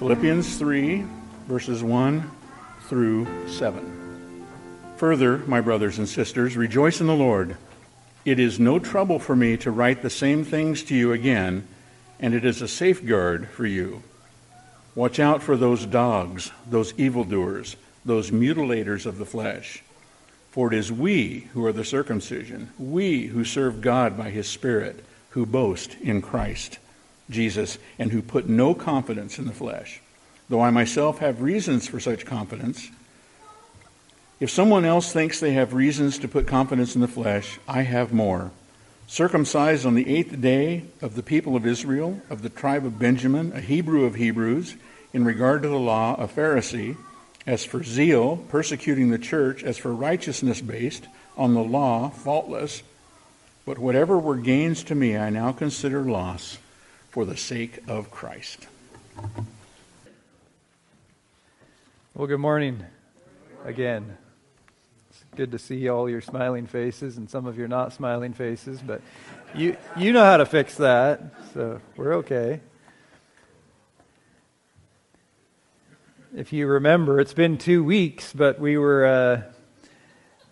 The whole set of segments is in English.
Philippians 3, verses 1 through 7. Further, my brothers and sisters, rejoice in the Lord. It is no trouble for me to write the same things to you again, and it is a safeguard for you. Watch out for those dogs, those evildoers, those mutilators of the flesh. For it is we who are the circumcision, we who serve God by his Spirit, who boast in Christ Jesus, and who put no confidence in the flesh. Though I myself have reasons for such confidence, if someone else thinks they have reasons to put confidence in the flesh, I have more. Circumcised on the eighth day of the people of Israel, of the tribe of Benjamin, a Hebrew of Hebrews, in regard to the law, a Pharisee, as for zeal, persecuting the church, as for righteousness based on the law, faultless. But whatever were gains to me, I now consider loss for the sake of Christ. Well, good morning again. It's good to see all your smiling faces and some of your not smiling faces, but you, you know how to fix that, so we're okay. If you remember, it's been two weeks, but we were, uh,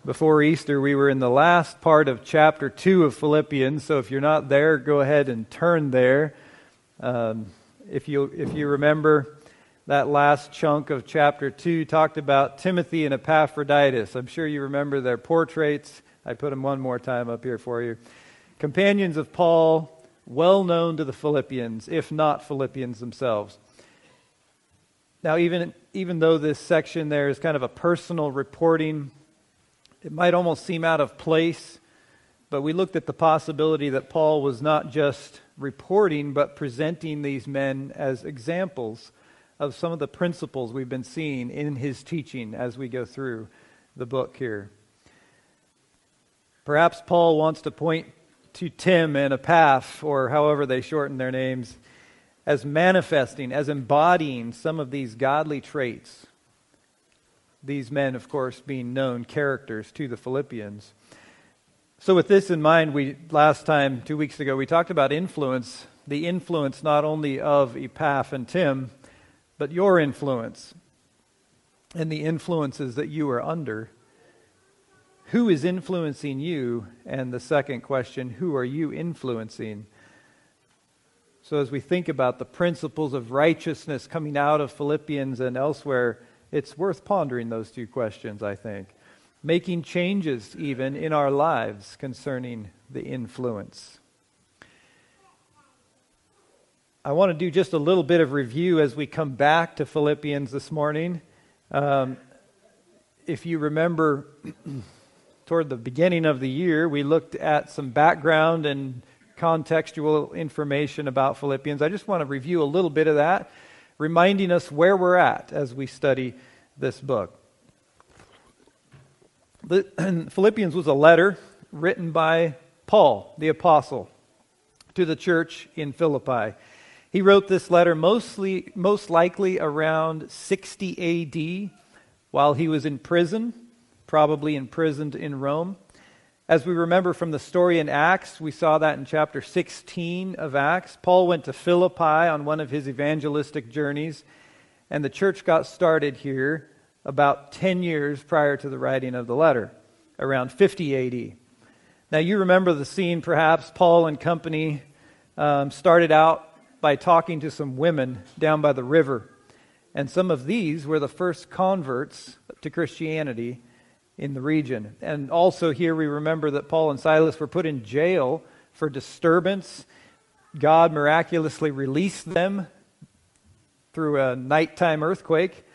before Easter, we were in the last part of chapter 2 of Philippians. So if you're not there, go ahead and turn there. Um, if, you, if you remember, that last chunk of chapter 2 talked about Timothy and Epaphroditus. I'm sure you remember their portraits. I put them one more time up here for you. Companions of Paul, well known to the Philippians, if not Philippians themselves. Now, even, even though this section there is kind of a personal reporting, it might almost seem out of place, but we looked at the possibility that Paul was not just reporting, but presenting these men as examples of some of the principles we've been seeing in his teaching as we go through the book here. Perhaps Paul wants to point to Tim and Epaph, or however they shorten their names, as manifesting, as embodying some of these godly traits. These men, of course, being known characters to the Philippians. So, with this in mind, we last time, two weeks ago, we talked about influence, the influence not only of Epaph and Tim, but your influence and the influences that you are under. Who is influencing you? And the second question, who are you influencing? So, as we think about the principles of righteousness coming out of Philippians and elsewhere, it's worth pondering those two questions, I think. Making changes, even in our lives, concerning the influence. I want to do just a little bit of review as we come back to Philippians this morning. Um, if you remember, toward the beginning of the year, we looked at some background and contextual information about Philippians. I just want to review a little bit of that, reminding us where we're at as we study this book. The, Philippians was a letter written by Paul, the apostle, to the church in Philippi. He wrote this letter mostly, most likely around 60 AD while he was in prison, probably imprisoned in Rome. As we remember from the story in Acts, we saw that in chapter 16 of Acts. Paul went to Philippi on one of his evangelistic journeys, and the church got started here about 10 years prior to the writing of the letter, around 50 AD. Now, you remember the scene, perhaps. Paul and company um, started out by talking to some women down by the river. And some of these were the first converts to Christianity in the region. And also, here we remember that Paul and Silas were put in jail for disturbance. God miraculously released them through a nighttime earthquake.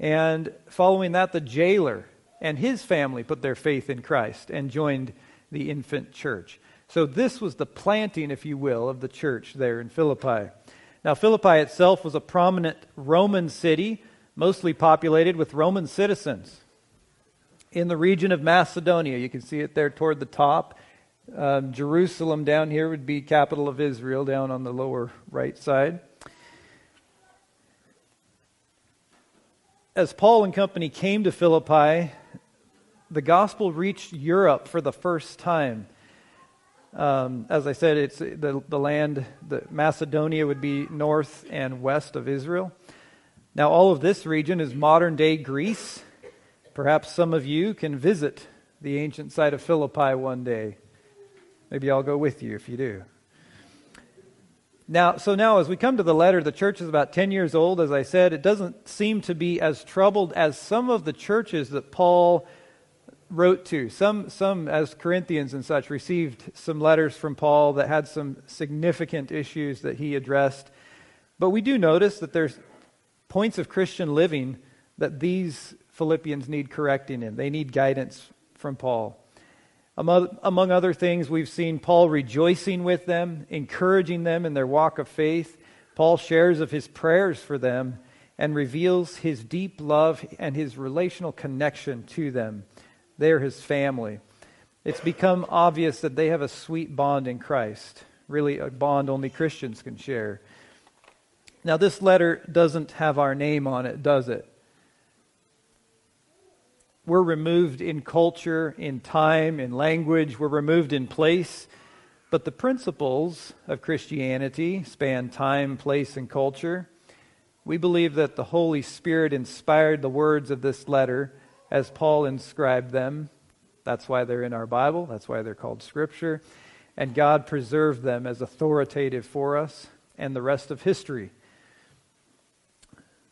And following that, the jailer and his family put their faith in Christ and joined the infant church. So, this was the planting, if you will, of the church there in Philippi. Now, Philippi itself was a prominent Roman city, mostly populated with Roman citizens in the region of Macedonia. You can see it there toward the top. Um, Jerusalem down here would be capital of Israel, down on the lower right side. As Paul and company came to Philippi, the gospel reached Europe for the first time. Um, as I said, it's the, the land, the Macedonia would be north and west of Israel. Now, all of this region is modern day Greece. Perhaps some of you can visit the ancient site of Philippi one day. Maybe I'll go with you if you do. Now, so now as we come to the letter, the church is about 10 years old. As I said, it doesn't seem to be as troubled as some of the churches that Paul wrote to. Some, some, as Corinthians and such, received some letters from Paul that had some significant issues that he addressed. But we do notice that there's points of Christian living that these Philippians need correcting in. They need guidance from Paul. Among, other things, we've seen Paul rejoicing with them, encouraging them in their walk of faith. Paul shares of his prayers for them and reveals his deep love and his relational connection to them. They're his family. It's become obvious that they have a sweet bond in Christ, really, a bond only Christians can share. Now, this letter doesn't have our name on it, does it? We're removed in culture, in time, in language, we're removed in place. But the principles of Christianity span time, place, and culture. We believe that the Holy Spirit inspired the words of this letter as Paul inscribed them. That's why they're in our Bible, that's why they're called Scripture. And God preserved them as authoritative for us and the rest of history.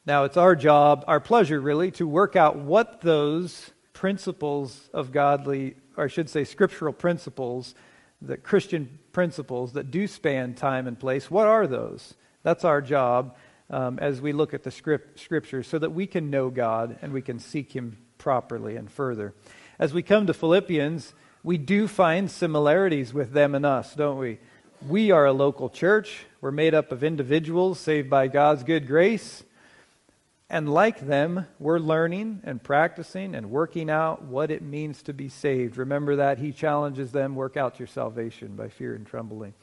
Now, it's our job, our pleasure really, to work out what those principles of godly, or I should say scriptural principles, the Christian principles that do span time and place, what are those? That's our job um, as we look at the script, scriptures so that we can know God and we can seek Him properly and further. As we come to Philippians, we do find similarities with them and us, don't we? We are a local church. We're made up of individuals saved by God's good grace. And like them, we're learning and practicing and working out what it means to be saved. Remember that he challenges them work out your salvation by fear and trembling.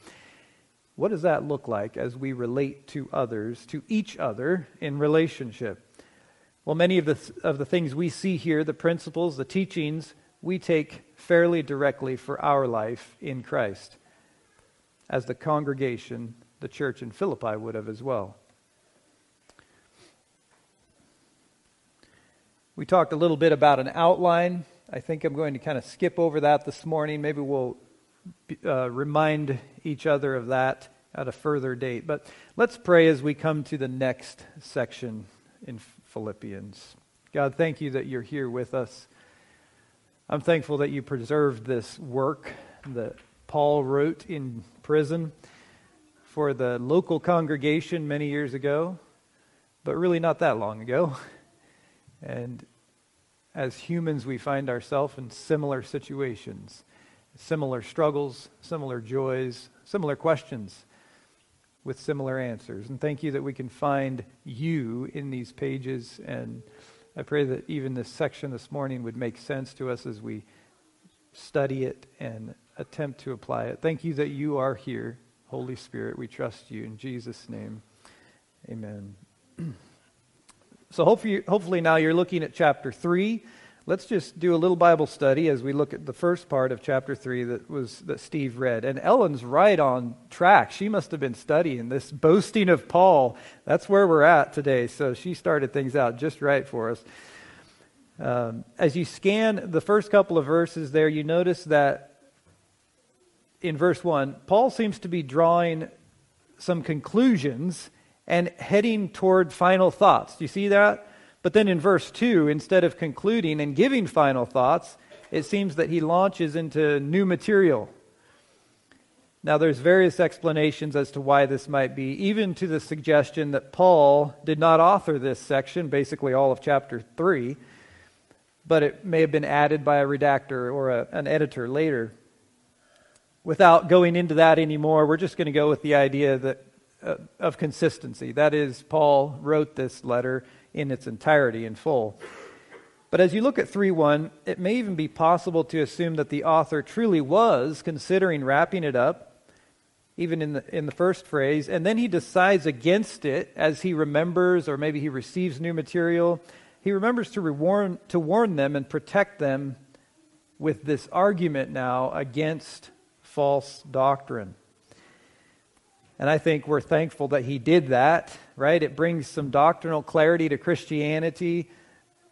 What does that look like as we relate to others, to each other in relationship? Well, many of the, of the things we see here, the principles, the teachings, we take fairly directly for our life in Christ, as the congregation, the church in Philippi would have as well. We talked a little bit about an outline. I think I'm going to kind of skip over that this morning. Maybe we'll uh, remind each other of that at a further date. But let's pray as we come to the next section in Philippians. God, thank you that you're here with us. I'm thankful that you preserved this work that Paul wrote in prison for the local congregation many years ago, but really not that long ago. And as humans, we find ourselves in similar situations, similar struggles, similar joys, similar questions with similar answers. And thank you that we can find you in these pages. And I pray that even this section this morning would make sense to us as we study it and attempt to apply it. Thank you that you are here, Holy Spirit. We trust you. In Jesus' name, amen. So hopefully, hopefully now you're looking at chapter 3. Let's just do a little Bible study as we look at the first part of chapter 3 that was that Steve read. And Ellen's right on track. She must have been studying this boasting of Paul. That's where we're at today. So she started things out just right for us. Um, as you scan the first couple of verses there, you notice that in verse 1, Paul seems to be drawing some conclusions and heading toward final thoughts. Do you see that? But then in verse 2, instead of concluding and giving final thoughts, it seems that he launches into new material. Now, there's various explanations as to why this might be, even to the suggestion that Paul did not author this section, basically all of chapter 3, but it may have been added by a redactor or a, an editor later. Without going into that anymore, we're just going to go with the idea that of consistency. That is, Paul wrote this letter in its entirety, in full. But as you look at 3 1, it may even be possible to assume that the author truly was considering wrapping it up, even in the, in the first phrase, and then he decides against it as he remembers, or maybe he receives new material. He remembers to, rewarn, to warn them and protect them with this argument now against false doctrine. And I think we're thankful that he did that, right? It brings some doctrinal clarity to Christianity,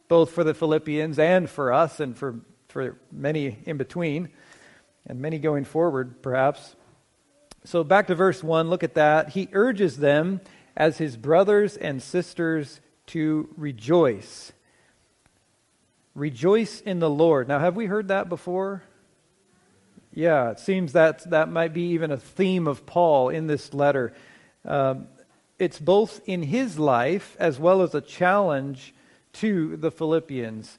both for the Philippians and for us, and for, for many in between, and many going forward, perhaps. So back to verse 1, look at that. He urges them as his brothers and sisters to rejoice. Rejoice in the Lord. Now, have we heard that before? Yeah, it seems that that might be even a theme of Paul in this letter. Um, it's both in his life as well as a challenge to the Philippians.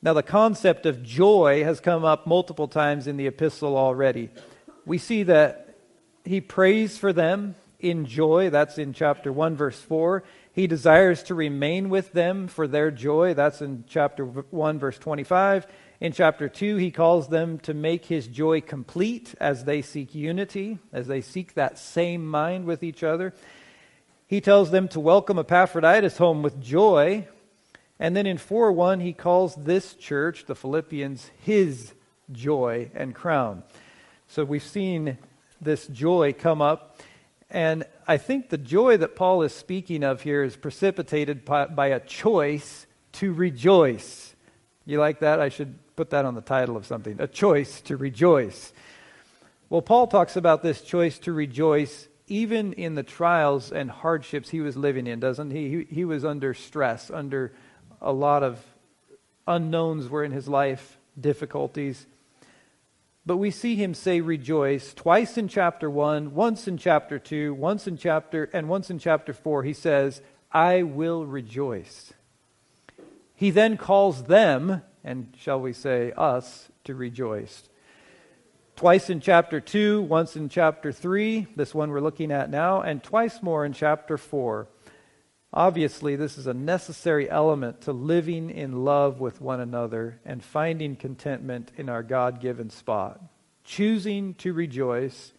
Now, the concept of joy has come up multiple times in the epistle already. We see that he prays for them in joy. That's in chapter 1, verse 4. He desires to remain with them for their joy. That's in chapter 1, verse 25. In chapter 2, he calls them to make his joy complete as they seek unity, as they seek that same mind with each other. He tells them to welcome Epaphroditus home with joy. And then in 4 1, he calls this church, the Philippians, his joy and crown. So we've seen this joy come up. And I think the joy that Paul is speaking of here is precipitated by, by a choice to rejoice. You like that? I should put that on the title of something a choice to rejoice. Well, Paul talks about this choice to rejoice even in the trials and hardships he was living in, doesn't he? He, he was under stress, under a lot of unknowns were in his life, difficulties. But we see him say rejoice twice in chapter 1, once in chapter 2, once in chapter and once in chapter 4 he says, "I will rejoice." He then calls them and shall we say us, to rejoice. Twice in chapter 2, once in chapter 3, this one we're looking at now, and twice more in chapter 4. Obviously, this is a necessary element to living in love with one another and finding contentment in our God given spot. Choosing to rejoice,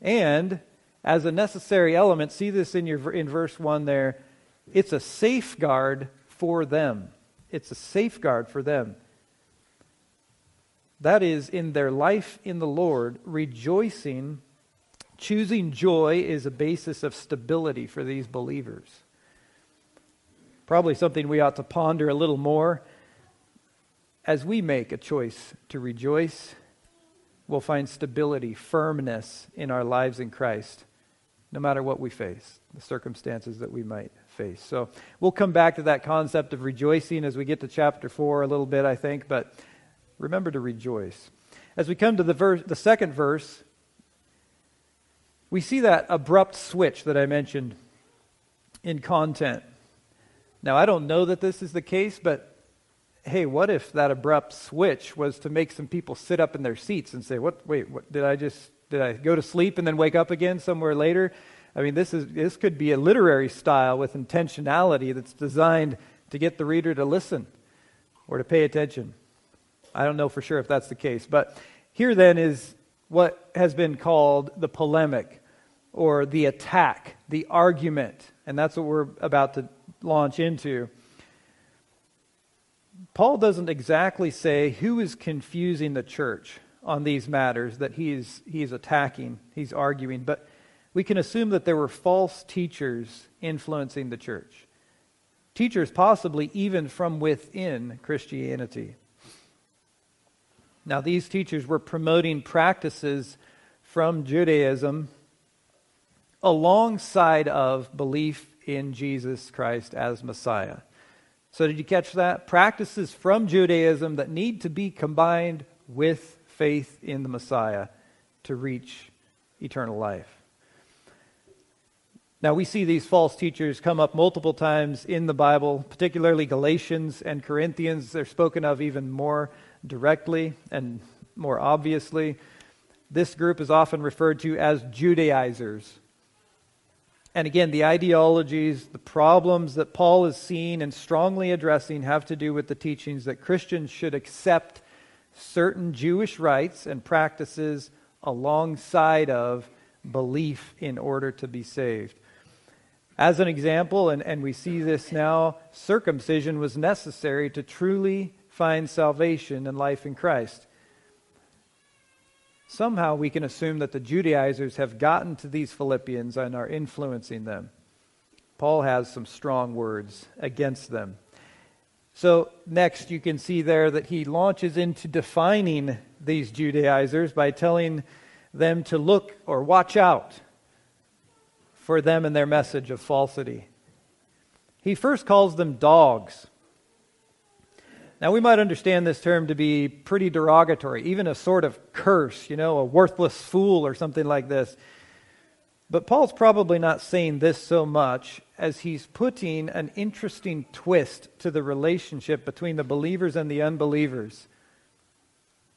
and as a necessary element, see this in, your, in verse 1 there, it's a safeguard for them. It's a safeguard for them. That is, in their life in the Lord, rejoicing, choosing joy is a basis of stability for these believers. Probably something we ought to ponder a little more. As we make a choice to rejoice, we'll find stability, firmness in our lives in Christ, no matter what we face, the circumstances that we might face. So we'll come back to that concept of rejoicing as we get to chapter 4 a little bit, I think, but remember to rejoice. As we come to the, verse, the second verse, we see that abrupt switch that I mentioned in content. Now, I don't know that this is the case, but hey, what if that abrupt switch was to make some people sit up in their seats and say, "What? Wait, what, did I just did I go to sleep and then wake up again somewhere later?" I mean, this is this could be a literary style with intentionality that's designed to get the reader to listen or to pay attention. I don't know for sure if that's the case. But here then is what has been called the polemic or the attack, the argument. And that's what we're about to launch into. Paul doesn't exactly say who is confusing the church on these matters that he's, he's attacking, he's arguing, but we can assume that there were false teachers influencing the church. Teachers, possibly even from within Christianity. Now, these teachers were promoting practices from Judaism alongside of belief in Jesus Christ as Messiah. So, did you catch that? Practices from Judaism that need to be combined with faith in the Messiah to reach eternal life. Now, we see these false teachers come up multiple times in the Bible, particularly Galatians and Corinthians. They're spoken of even more directly and more obviously. This group is often referred to as Judaizers. And again, the ideologies, the problems that Paul is seeing and strongly addressing have to do with the teachings that Christians should accept certain Jewish rites and practices alongside of belief in order to be saved. As an example, and, and we see this now, circumcision was necessary to truly find salvation and life in Christ. somehow we can assume that the Judaizers have gotten to these Philippians and are influencing them. Paul has some strong words against them. So, next, you can see there that he launches into defining these Judaizers by telling them to look or watch out for them and their message of falsity. He first calls them dogs. Now, we might understand this term to be pretty derogatory, even a sort of curse, you know, a worthless fool or something like this. But Paul's probably not saying this so much as he's putting an interesting twist to the relationship between the believers and the unbelievers,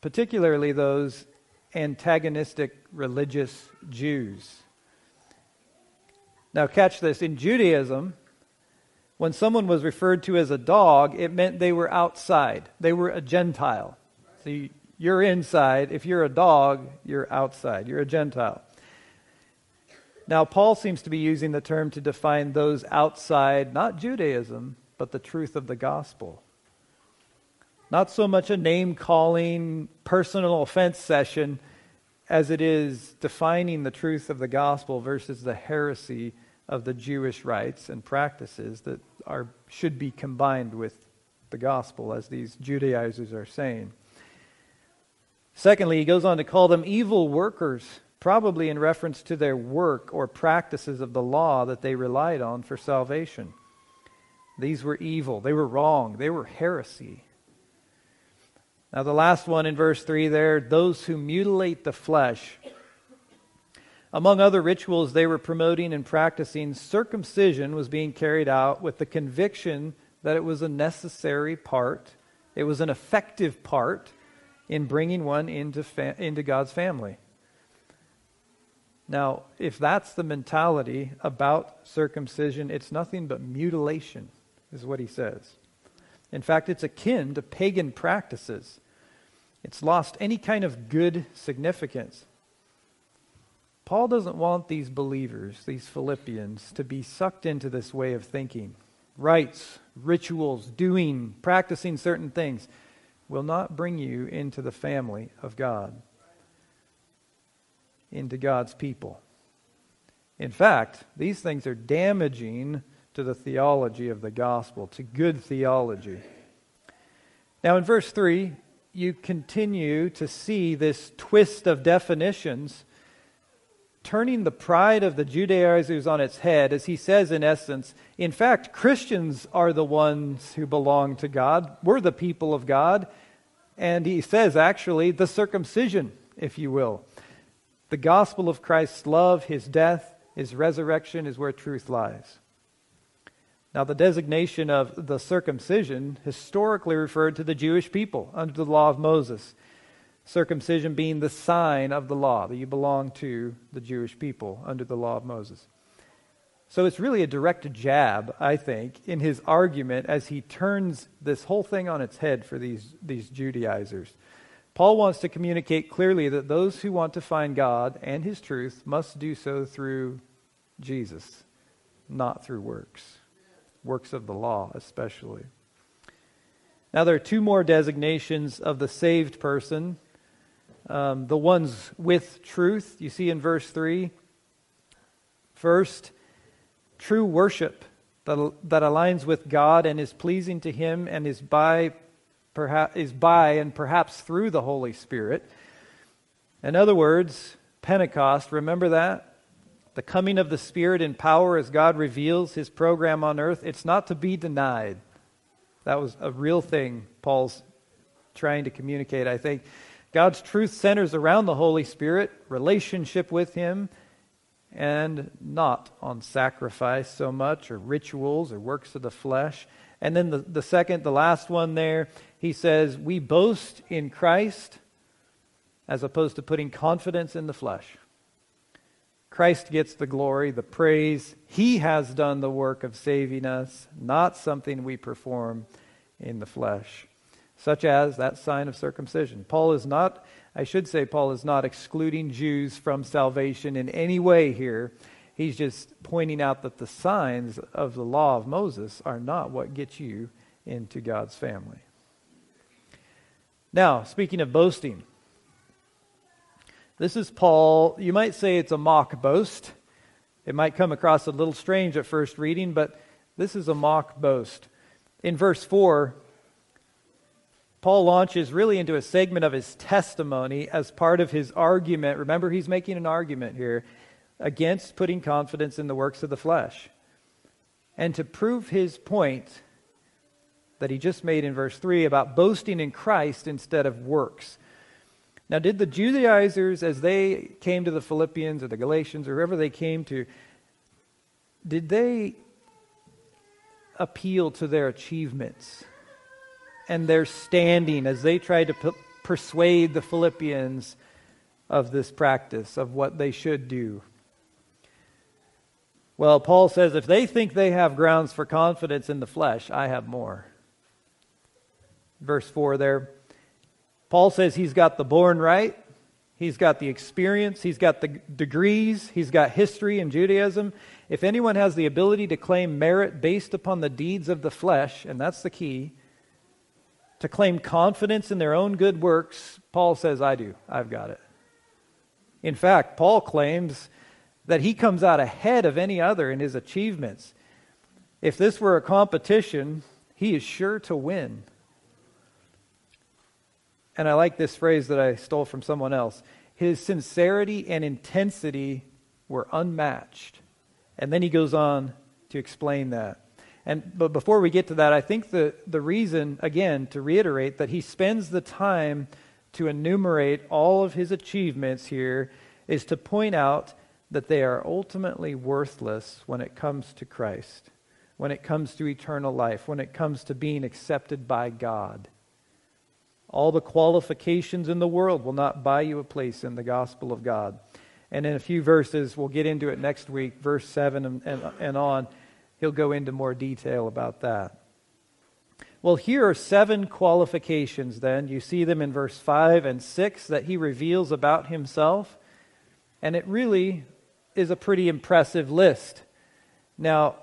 particularly those antagonistic religious Jews. Now, catch this. In Judaism, when someone was referred to as a dog, it meant they were outside. They were a Gentile. So you're inside. If you're a dog, you're outside. You're a Gentile. Now, Paul seems to be using the term to define those outside, not Judaism, but the truth of the gospel. Not so much a name calling, personal offense session as it is defining the truth of the gospel versus the heresy of the Jewish rites and practices that are, should be combined with the gospel, as these Judaizers are saying. Secondly, he goes on to call them evil workers, probably in reference to their work or practices of the law that they relied on for salvation. These were evil, they were wrong, they were heresy. Now, the last one in verse 3 there those who mutilate the flesh among other rituals they were promoting and practicing, circumcision was being carried out with the conviction that it was a necessary part, it was an effective part in bringing one into, fa- into God's family. Now, if that's the mentality about circumcision, it's nothing but mutilation, is what he says. In fact, it's akin to pagan practices. It's lost any kind of good significance. Paul doesn't want these believers, these Philippians, to be sucked into this way of thinking. Rites, rituals, doing, practicing certain things will not bring you into the family of God, into God's people. In fact, these things are damaging to the theology of the gospel, to good theology. Now, in verse 3, you continue to see this twist of definitions turning the pride of the Judaizers on its head, as he says in essence, in fact, Christians are the ones who belong to God. We're the people of God. And he says, actually, the circumcision, if you will. The gospel of Christ's love, his death, his resurrection is where truth lies. Now, the designation of the circumcision historically referred to the Jewish people under the law of Moses circumcision being the sign of the law, that you belong to the Jewish people under the law of Moses. So it's really a direct jab, I think, in his argument as he turns this whole thing on its head for these, these Judaizers. Paul wants to communicate clearly that those who want to find God and his truth must do so through Jesus, not through works, works of the law especially. Now, there are two more designations of the saved person um, the ones with truth, you see in verse 3. First, true worship that, that aligns with God and is pleasing to Him and is by, perhaps, is by and perhaps through the Holy Spirit. In other words, Pentecost, remember that? The coming of the Spirit in power as God reveals His program on earth, it's not to be denied. That was a real thing Paul's trying to communicate, I think. God's truth centers around the Holy Spirit, relationship with Him, and not on sacrifice so much, or rituals, or works of the flesh. And then the, the second, the last one there, he says, We boast in Christ as opposed to putting confidence in the flesh. Christ gets the glory, the praise. He has done the work of saving us, not something we perform in the flesh such as that sign of circumcision. Paul is not, I should say, Paul is not excluding Jews from salvation in any way here. He's just pointing out that the signs of the law of Moses are not what gets you into God's family. Now, speaking of boasting, This is Paul. You might say it's a mock boast. It might come across a little strange at first reading, but this is a mock boast. In verse 4, Paul launches really into a segment of his testimony as part of his argument. Remember, he's making an argument here against putting confidence in the works of the flesh. And to prove his point that he just made in verse 3 about boasting in Christ instead of works. Now, did the Judaizers, as they came to the Philippians or the Galatians or whoever they came to, did they appeal to their achievements? And their standing as they tried to p- persuade the Philippians of this practice, of what they should do. Well, Paul says if they think they have grounds for confidence in the flesh, I have more. Verse 4 there. Paul says he's got the born right, he's got the experience, he's got the degrees, he's got history in Judaism. If anyone has the ability to claim merit based upon the deeds of the flesh, and that's the key, to claim confidence in their own good works, Paul says, I do. I've got it. In fact, Paul claims that he comes out ahead of any other in his achievements. If this were a competition, he is sure to win. And I like this phrase that I stole from someone else. His sincerity and intensity were unmatched. And then he goes on to explain that. And but before we get to that, I think the, the reason, again, to reiterate that he spends the time to enumerate all of his achievements here is to point out that they are ultimately worthless when it comes to Christ, when it comes to eternal life, when it comes to being accepted by God. All the qualifications in the world will not buy you a place in the gospel of God. And in a few verses, we'll get into it next week, verse 7 and, and, and on he'll go into more detail about that. Well, here are seven qualifications then. You see them in verse 5 and 6 that he reveals about himself. And it really is a pretty impressive list. Now,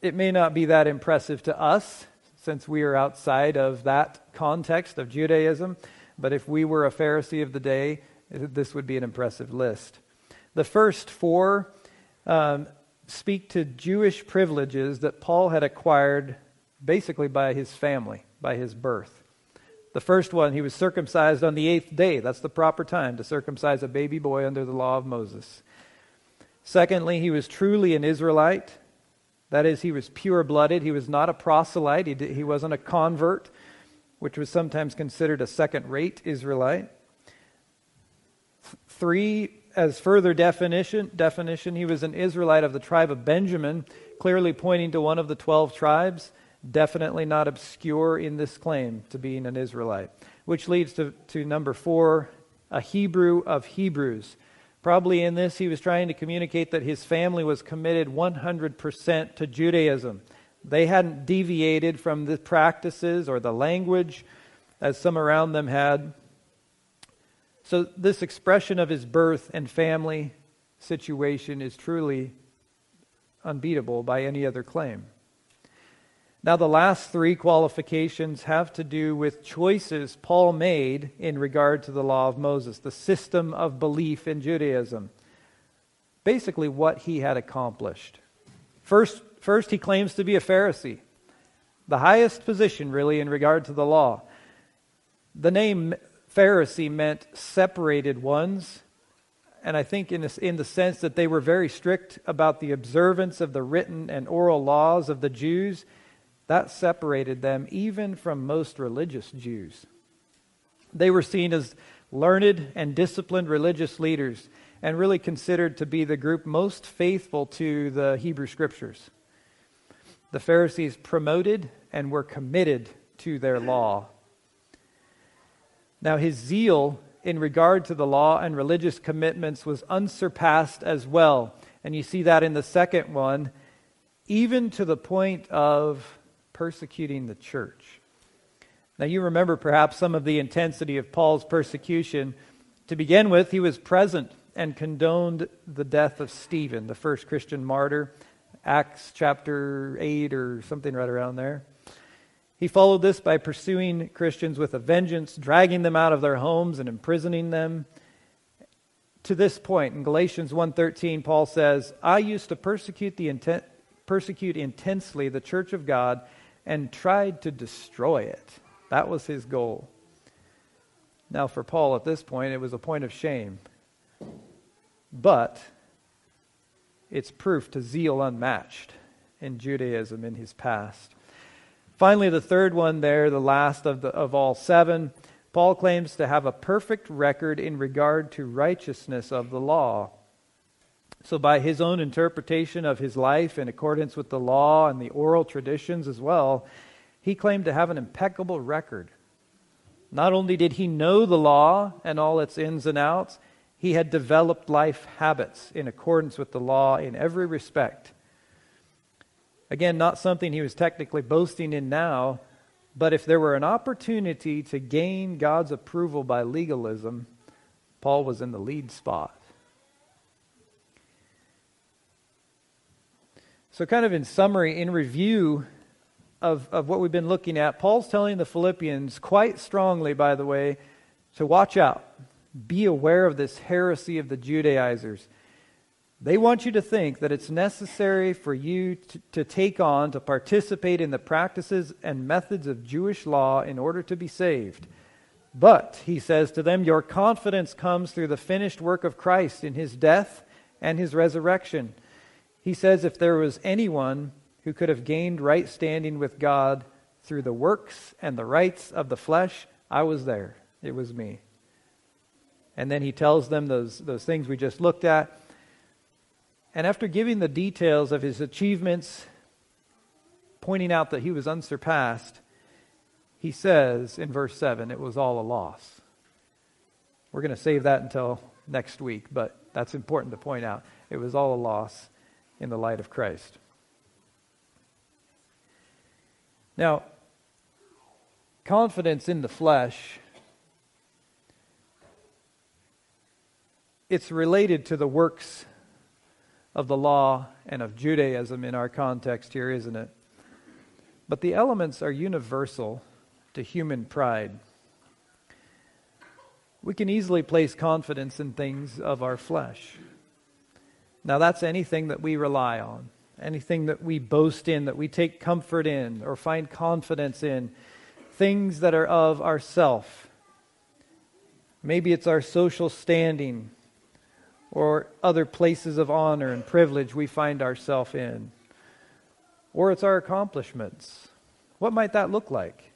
it may not be that impressive to us since we are outside of that context of Judaism, but if we were a Pharisee of the day, this would be an impressive list. The first four um, speak to Jewish privileges that Paul had acquired basically by his family, by his birth. The first one, he was circumcised on the eighth day. That's the proper time to circumcise a baby boy under the law of Moses. Secondly, he was truly an Israelite. That is, he was pure blooded. He was not a proselyte. He, did, he wasn't a convert, which was sometimes considered a second rate Israelite. Three, as further definition, definition, he was an Israelite of the tribe of Benjamin, clearly pointing to one of the 12 tribes, definitely not obscure in this claim to being an Israelite. Which leads to, to number four, a Hebrew of Hebrews. Probably in this, he was trying to communicate that his family was committed 100% to Judaism. They hadn't deviated from the practices or the language as some around them had. So, this expression of his birth and family situation is truly unbeatable by any other claim. Now, the last three qualifications have to do with choices Paul made in regard to the law of Moses, the system of belief in Judaism. Basically, what he had accomplished. First, first he claims to be a Pharisee, the highest position, really, in regard to the law. The name Pharisee meant separated ones. And I think in, this, in the sense that they were very strict about the observance of the written and oral laws of the Jews, that separated them even from most religious Jews. They were seen as learned and disciplined religious leaders and really considered to be the group most faithful to the Hebrew Scriptures. The Pharisees promoted and were committed to their law now, his zeal in regard to the law and religious commitments was unsurpassed as well. And you see that in the second one, even to the point of persecuting the church. Now, you remember perhaps some of the intensity of Paul's persecution. To begin with, he was present and condoned the death of Stephen, the first Christian martyr, Acts chapter 8 or something right around there. He followed this by pursuing Christians with a vengeance, dragging them out of their homes and imprisoning them. To this point, in Galatians 1:13, Paul says, "I used to persecute the intent, persecute intensely the church of God and tried to destroy it." That was his goal. Now, for Paul at this point, it was a point of shame. But it's proof to zeal unmatched in Judaism in his past. Finally, the third one there, the last of, the, of all seven, Paul claims to have a perfect record in regard to righteousness of the law. So, by his own interpretation of his life in accordance with the law and the oral traditions as well, he claimed to have an impeccable record. Not only did he know the law and all its ins and outs, he had developed life habits in accordance with the law in every respect. Again, not something he was technically boasting in now, but if there were an opportunity to gain God's approval by legalism, Paul was in the lead spot. So, kind of in summary, in review of, of what we've been looking at, Paul's telling the Philippians quite strongly, by the way, to watch out. Be aware of this heresy of the Judaizers. They want you to think that it's necessary for you to, to, take on, to participate in the practices and methods of Jewish law in order to be saved. But, he says to them, your confidence comes through the finished work of Christ in his death and his resurrection. He says, if there was anyone who could have gained right standing with God through the works and the rites of the flesh, I was there. It was me. And then he tells them those, those things we just looked at. And after giving the details of his achievements, pointing out that he was unsurpassed, he says in verse 7 it was all a loss. We're going to save that until next week, but that's important to point out. It was all a loss in the light of Christ. Now, confidence in the flesh it's related to the works of the law and of Judaism in our context here, isn't it? But the elements are universal to human pride. We can easily place confidence in things of our flesh. Now, that's anything that we rely on, anything that we boast in, that we take comfort in, or find confidence in, things that are of ourself. Maybe it's our social standing or other places of honor and privilege we find ourselves in. Or it's our accomplishments. What might that look like?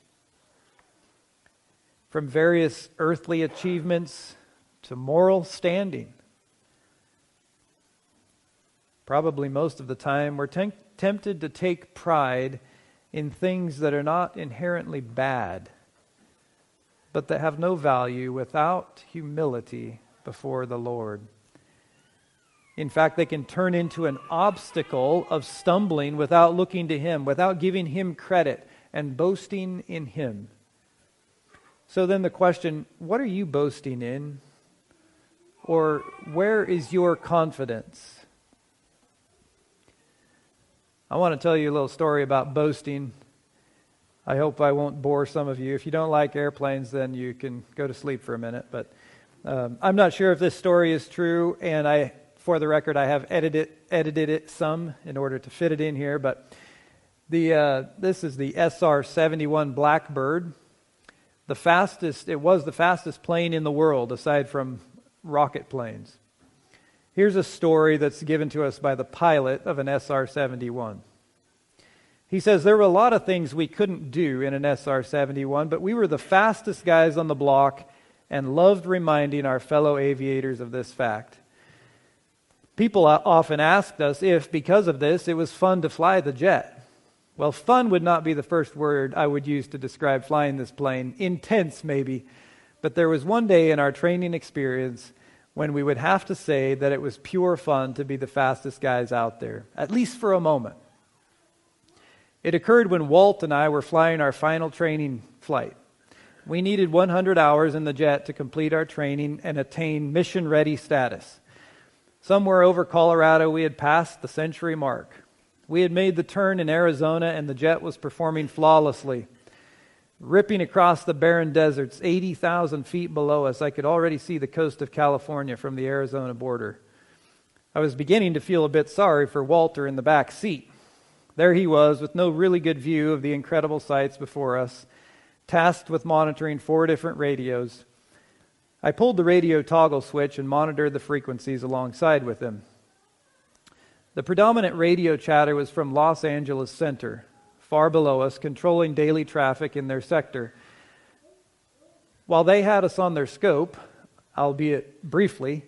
From various earthly achievements to moral standing. Probably most of the time, we're te- tempted to take pride in things that are not inherently bad, but that have no value without humility before the Lord. In fact, they can turn into an obstacle of stumbling without looking to Him, without giving Him credit and boasting in Him. So then the question what are you boasting in? Or where is your confidence? I want to tell you a little story about boasting. I hope I won't bore some of you. If you don't like airplanes, then you can go to sleep for a minute. But um, I'm not sure if this story is true, and I for the record, I have edited, edited it some in order to fit it in here, but the, uh, this is the SR 71 Blackbird. The fastest, it was the fastest plane in the world aside from rocket planes. Here's a story that's given to us by the pilot of an SR 71. He says there were a lot of things we couldn't do in an SR 71, but we were the fastest guys on the block and loved reminding our fellow aviators of this fact. People often asked us if, because of this, it was fun to fly the jet. Well, fun would not be the first word I would use to describe flying this plane. Intense, maybe. But there was one day in our training experience when we would have to say that it was pure fun to be the fastest guys out there, at least for a moment. It occurred when Walt and I were flying our final training flight. We needed 100 hours in the jet to complete our training and attain mission ready status. Somewhere over Colorado, we had passed the century mark. We had made the turn in Arizona, and the jet was performing flawlessly. ripping across the barren deserts 80,000 feet below us. I could already see the coast of California from the Arizona border. I was beginning to feel a bit sorry for Walter in the back seat. There he was, with no really good view of the incredible sights before us, tasked with monitoring four different radios. I pulled the radio toggle switch and monitored the frequencies alongside with him. The predominant radio chatter was from Los Angeles Center, far below us, controlling daily traffic in their sector. While they had us on their scope, albeit briefly,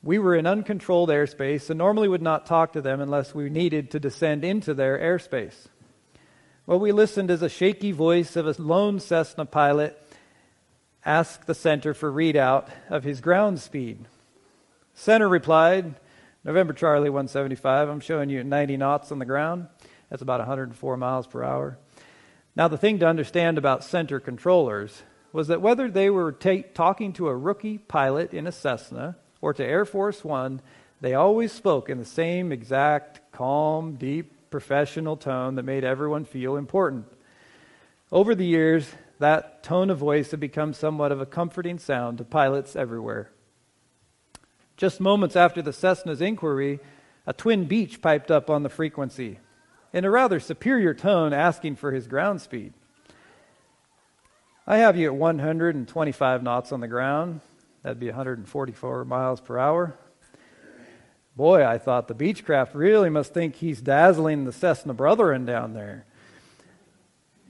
we were in uncontrolled airspace and normally would not talk to them unless we needed to descend into their airspace. What we listened as a shaky voice of a lone Cessna pilot asked the center for readout of his ground speed. Center replied, November Charlie 175, I'm showing you 90 knots on the ground. That's about 104 miles per hour. Now, the thing to understand about center controllers was that whether they were ta- talking to a rookie pilot in a Cessna or to Air Force One, they always spoke in the same exact, calm, deep, professional tone that made everyone feel important. Over the years, that tone of voice had become somewhat of a comforting sound to pilots everywhere. Just moments after the Cessna's inquiry, a twin Beech piped up on the frequency in a rather superior tone asking for his ground speed. I have you at 125 knots on the ground. That'd be 144 miles per hour. Boy, I thought the Beechcraft really must think he's dazzling the Cessna Brethren down there.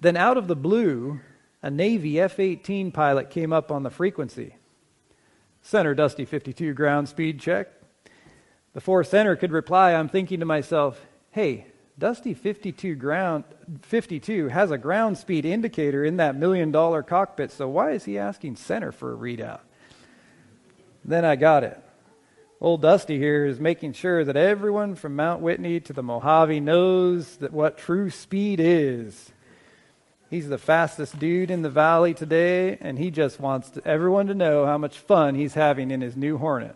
Then, out of the blue, a Navy F 18 pilot came up on the frequency. Center Dusty 52 ground speed check. Before Center could reply, I'm thinking to myself, hey, Dusty 52 ground 52 has a ground speed indicator in that million dollar cockpit, so why is he asking center for a readout? Then I got it. Old Dusty here is making sure that everyone from Mount Whitney to the Mojave knows that what true speed is. He's the fastest dude in the valley today, and he just wants to, everyone to know how much fun he's having in his new Hornet.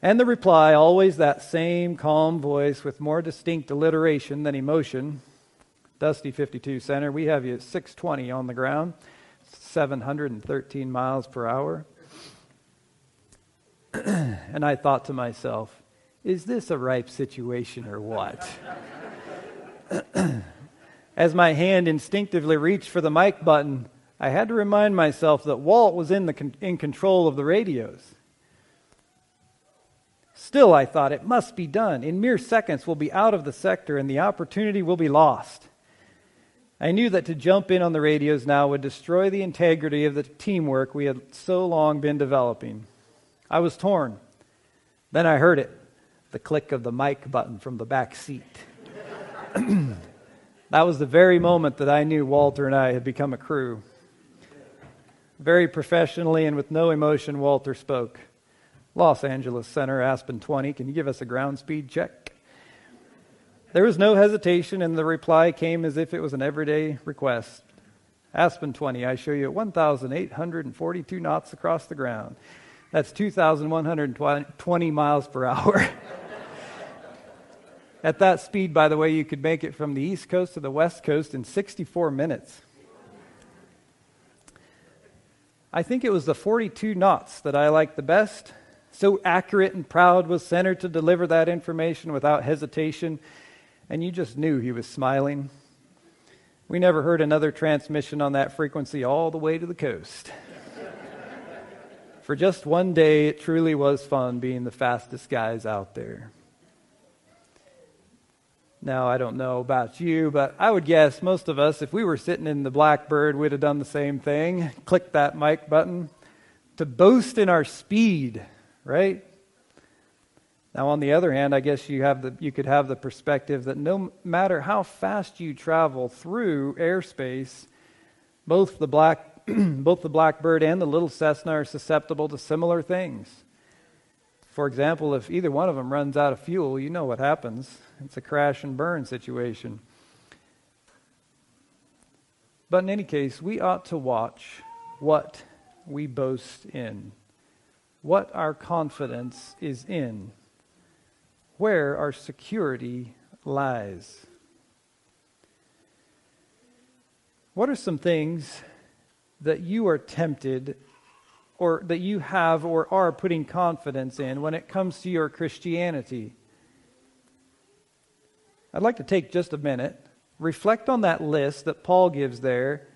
And the reply, always that same calm voice with more distinct alliteration than emotion. Dusty 52 Center, we have you at 620 on the ground, 713 miles per hour. and I thought to myself, is this a ripe situation or what? As my hand instinctively reached for the mic button, I had to remind myself that Walt was in, the con- in control of the radios. Still, I thought, it must be done. In mere seconds, we'll be out of the sector and the opportunity will be lost. I knew that to jump in on the radios now would destroy the integrity of the teamwork we had so long been developing. I was torn. Then I heard it the click of the mic button from the back seat. that was the very moment that I knew Walter and I had become a crew. Very professionally and with no emotion, Walter spoke. Los Angeles Center, Aspen 20. Can you give us a ground speed check? There was no hesitation, and the reply came as if it was an everyday request. Aspen 20, I show you at 1,842 knots across the ground. That's 2,120 miles per hour. At that speed, by the way, you could make it from the East Coast to the West Coast in 64 minutes. I think it was the 42 knots that I liked the best so accurate and proud was Center to deliver that information without hesitation, and you just knew he was smiling. We never heard another transmission on that frequency all the way to the coast. For just one day, it truly was fun being the fastest guys out there. Now, I don't know about you, but I would guess most of us, if we were sitting in the Blackbird, we'd have done the same thing. Click that mic button to boast in our speed right? Now, on the other hand, I guess you, have the, you could have the perspective that no matter how fast you travel through airspace, both the, black, both the Blackbird and the little Cessna are susceptible to similar things. For example, if either one of them runs out of fuel, you know what happens. It's a crash and burn situation. But in any case, we ought to watch what we boast in what our confidence is in, where our security lies. What are some things that you are tempted or that you have or are putting confidence in when it comes to your Christianity? I'd like to take just a minute, reflect on that list that Paul gives there,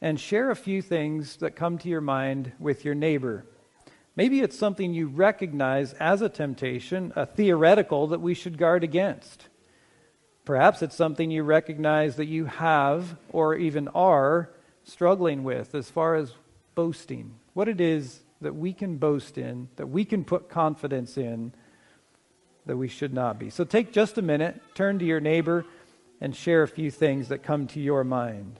and share a few things that come to your mind with your neighbor. Maybe it's something you recognize as a temptation, a theoretical that we should guard against. Perhaps it's something you recognize that you have or even are struggling with as far as boasting. What it is that we can boast in, that we can put confidence in, that we should not be. So take just a minute, turn to your neighbor, and share a few things that come to your mind.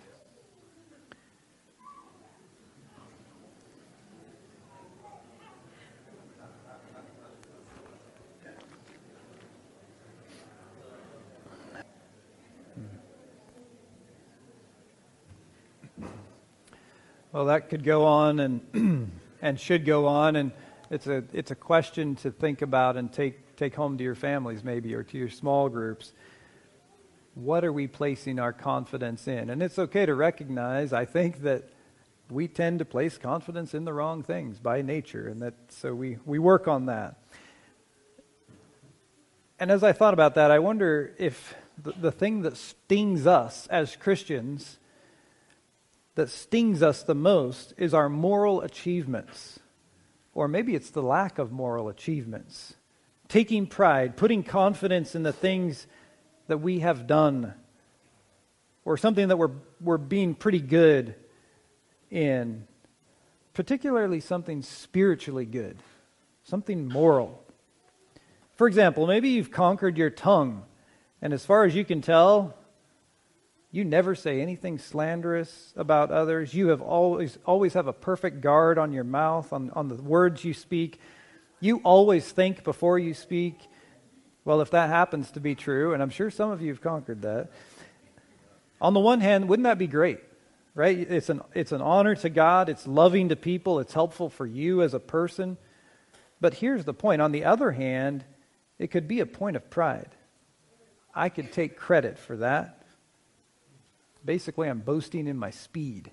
Well, that could go on and and should go on, and it's a it's a question to think about and take take home to your families maybe or to your small groups. What are we placing our confidence in? And it's okay to recognize, I think, that we tend to place confidence in the wrong things by nature, and that so we, we work on that. And as I thought about that, I wonder if the, the thing that stings us as Christians that stings us the most is our moral achievements. Or maybe it's the lack of moral achievements. Taking pride, putting confidence in the things that we have done, or something that we're, we're being pretty good in, particularly something spiritually good, something moral. For example, maybe you've conquered your tongue, and as far as you can tell, you never say anything slanderous about others. You have always, always have a perfect guard on your mouth, on, on the words you speak. You always think before you speak. Well, if that happens to be true, and I'm sure some of you have conquered that, on the one hand, wouldn't that be great? Right? It's an, it's an honor to God, it's loving to people, it's helpful for you as a person. But here's the point on the other hand, it could be a point of pride. I could take credit for that. Basically, I'm boasting in my speed.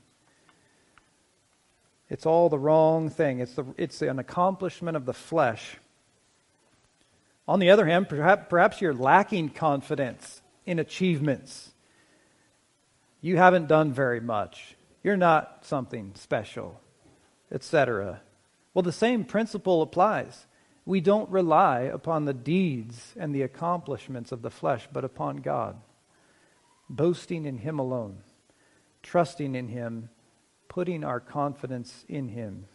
It's all the wrong thing. It's, the, it's an accomplishment of the flesh. On the other hand, perhaps, perhaps you're lacking confidence in achievements. You haven't done very much. You're not something special, etc. Well, the same principle applies. We don't rely upon the deeds and the accomplishments of the flesh, but upon God boasting in Him alone, trusting in Him, putting our confidence in Him.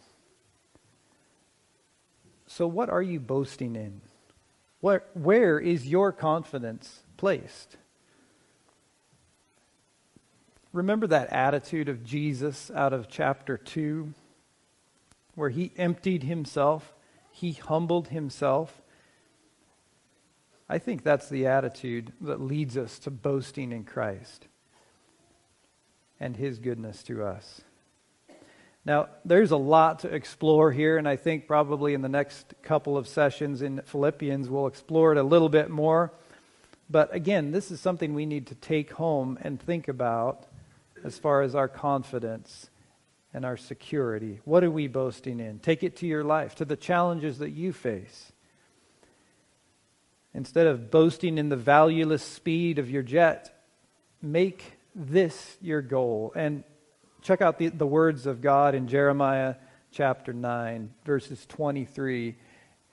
So, what are you boasting in? Where, where is your confidence placed? Remember that attitude of Jesus out of chapter 2, where he emptied himself, he humbled himself, I think that's the attitude that leads us to boasting in Christ and his goodness to us. Now, there's a lot to explore here, and I think probably in the next couple of sessions in Philippians we'll explore it a little bit more. But again, this is something we need to take home and think about as far as our confidence and our security. What are we boasting in? Take it to your life, to the challenges that you face. Instead of boasting in the valueless speed of your jet, make this your goal. And check out the, the words of God in Jeremiah chapter 9, verses 23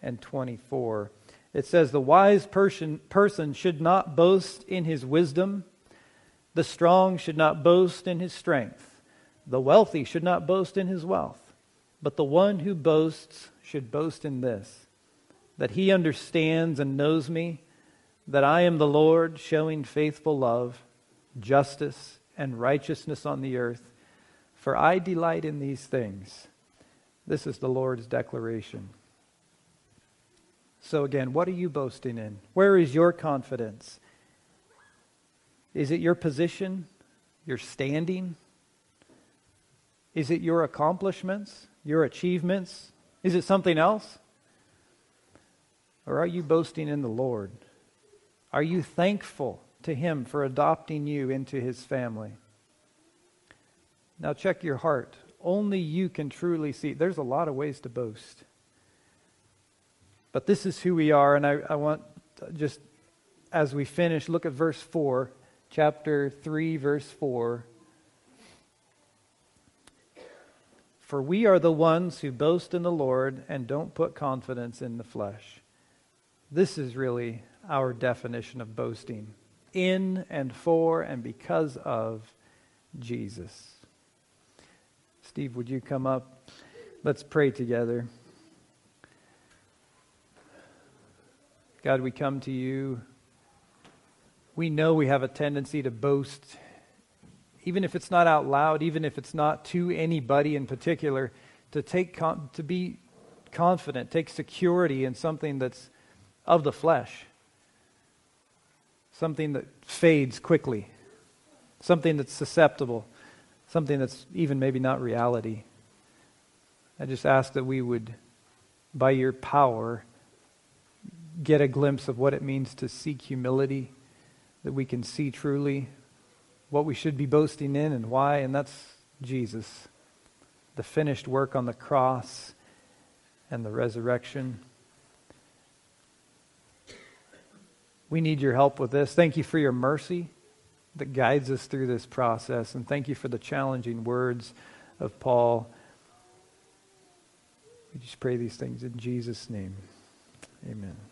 and 24. It says, The wise person, person should not boast in his wisdom, the strong should not boast in his strength, the wealthy should not boast in his wealth, but the one who boasts should boast in this that he understands and knows me, that I am the Lord, showing faithful love, justice, and righteousness on the earth. For I delight in these things. This is the Lord's declaration. So, again, what are you boasting in? Where is your confidence? Is it your position, your standing? Is it your accomplishments, your achievements? Is it something else? Or are you boasting in the Lord? Are you thankful to Him for adopting you into His family? Now check your heart. Only you can truly see. There's a lot of ways to boast. But this is who we are, and I, I want just as we finish, look at verse 4, chapter 3, verse 4. For we are the ones who boast in the Lord and don't put confidence in the flesh. This is really our definition of boasting in and for and because of Jesus. Steve, would you come up? Let's pray together. God, we come to you. We know we have a tendency to boast, even if it's not out loud, even if it's not to anybody in particular, to take to be confident, take security in something that's of the flesh, something that fades quickly, something that's susceptible, something that's even maybe not reality. I just ask that we would, by your power, get a glimpse of what it means to seek humility, that we can see truly what we should be boasting in and why, and that's Jesus, the finished work on the cross and the resurrection. We need your help with this. Thank you for your mercy that guides us through this process, and thank you for the challenging words of Paul. We just pray these things in Jesus' name. Amen.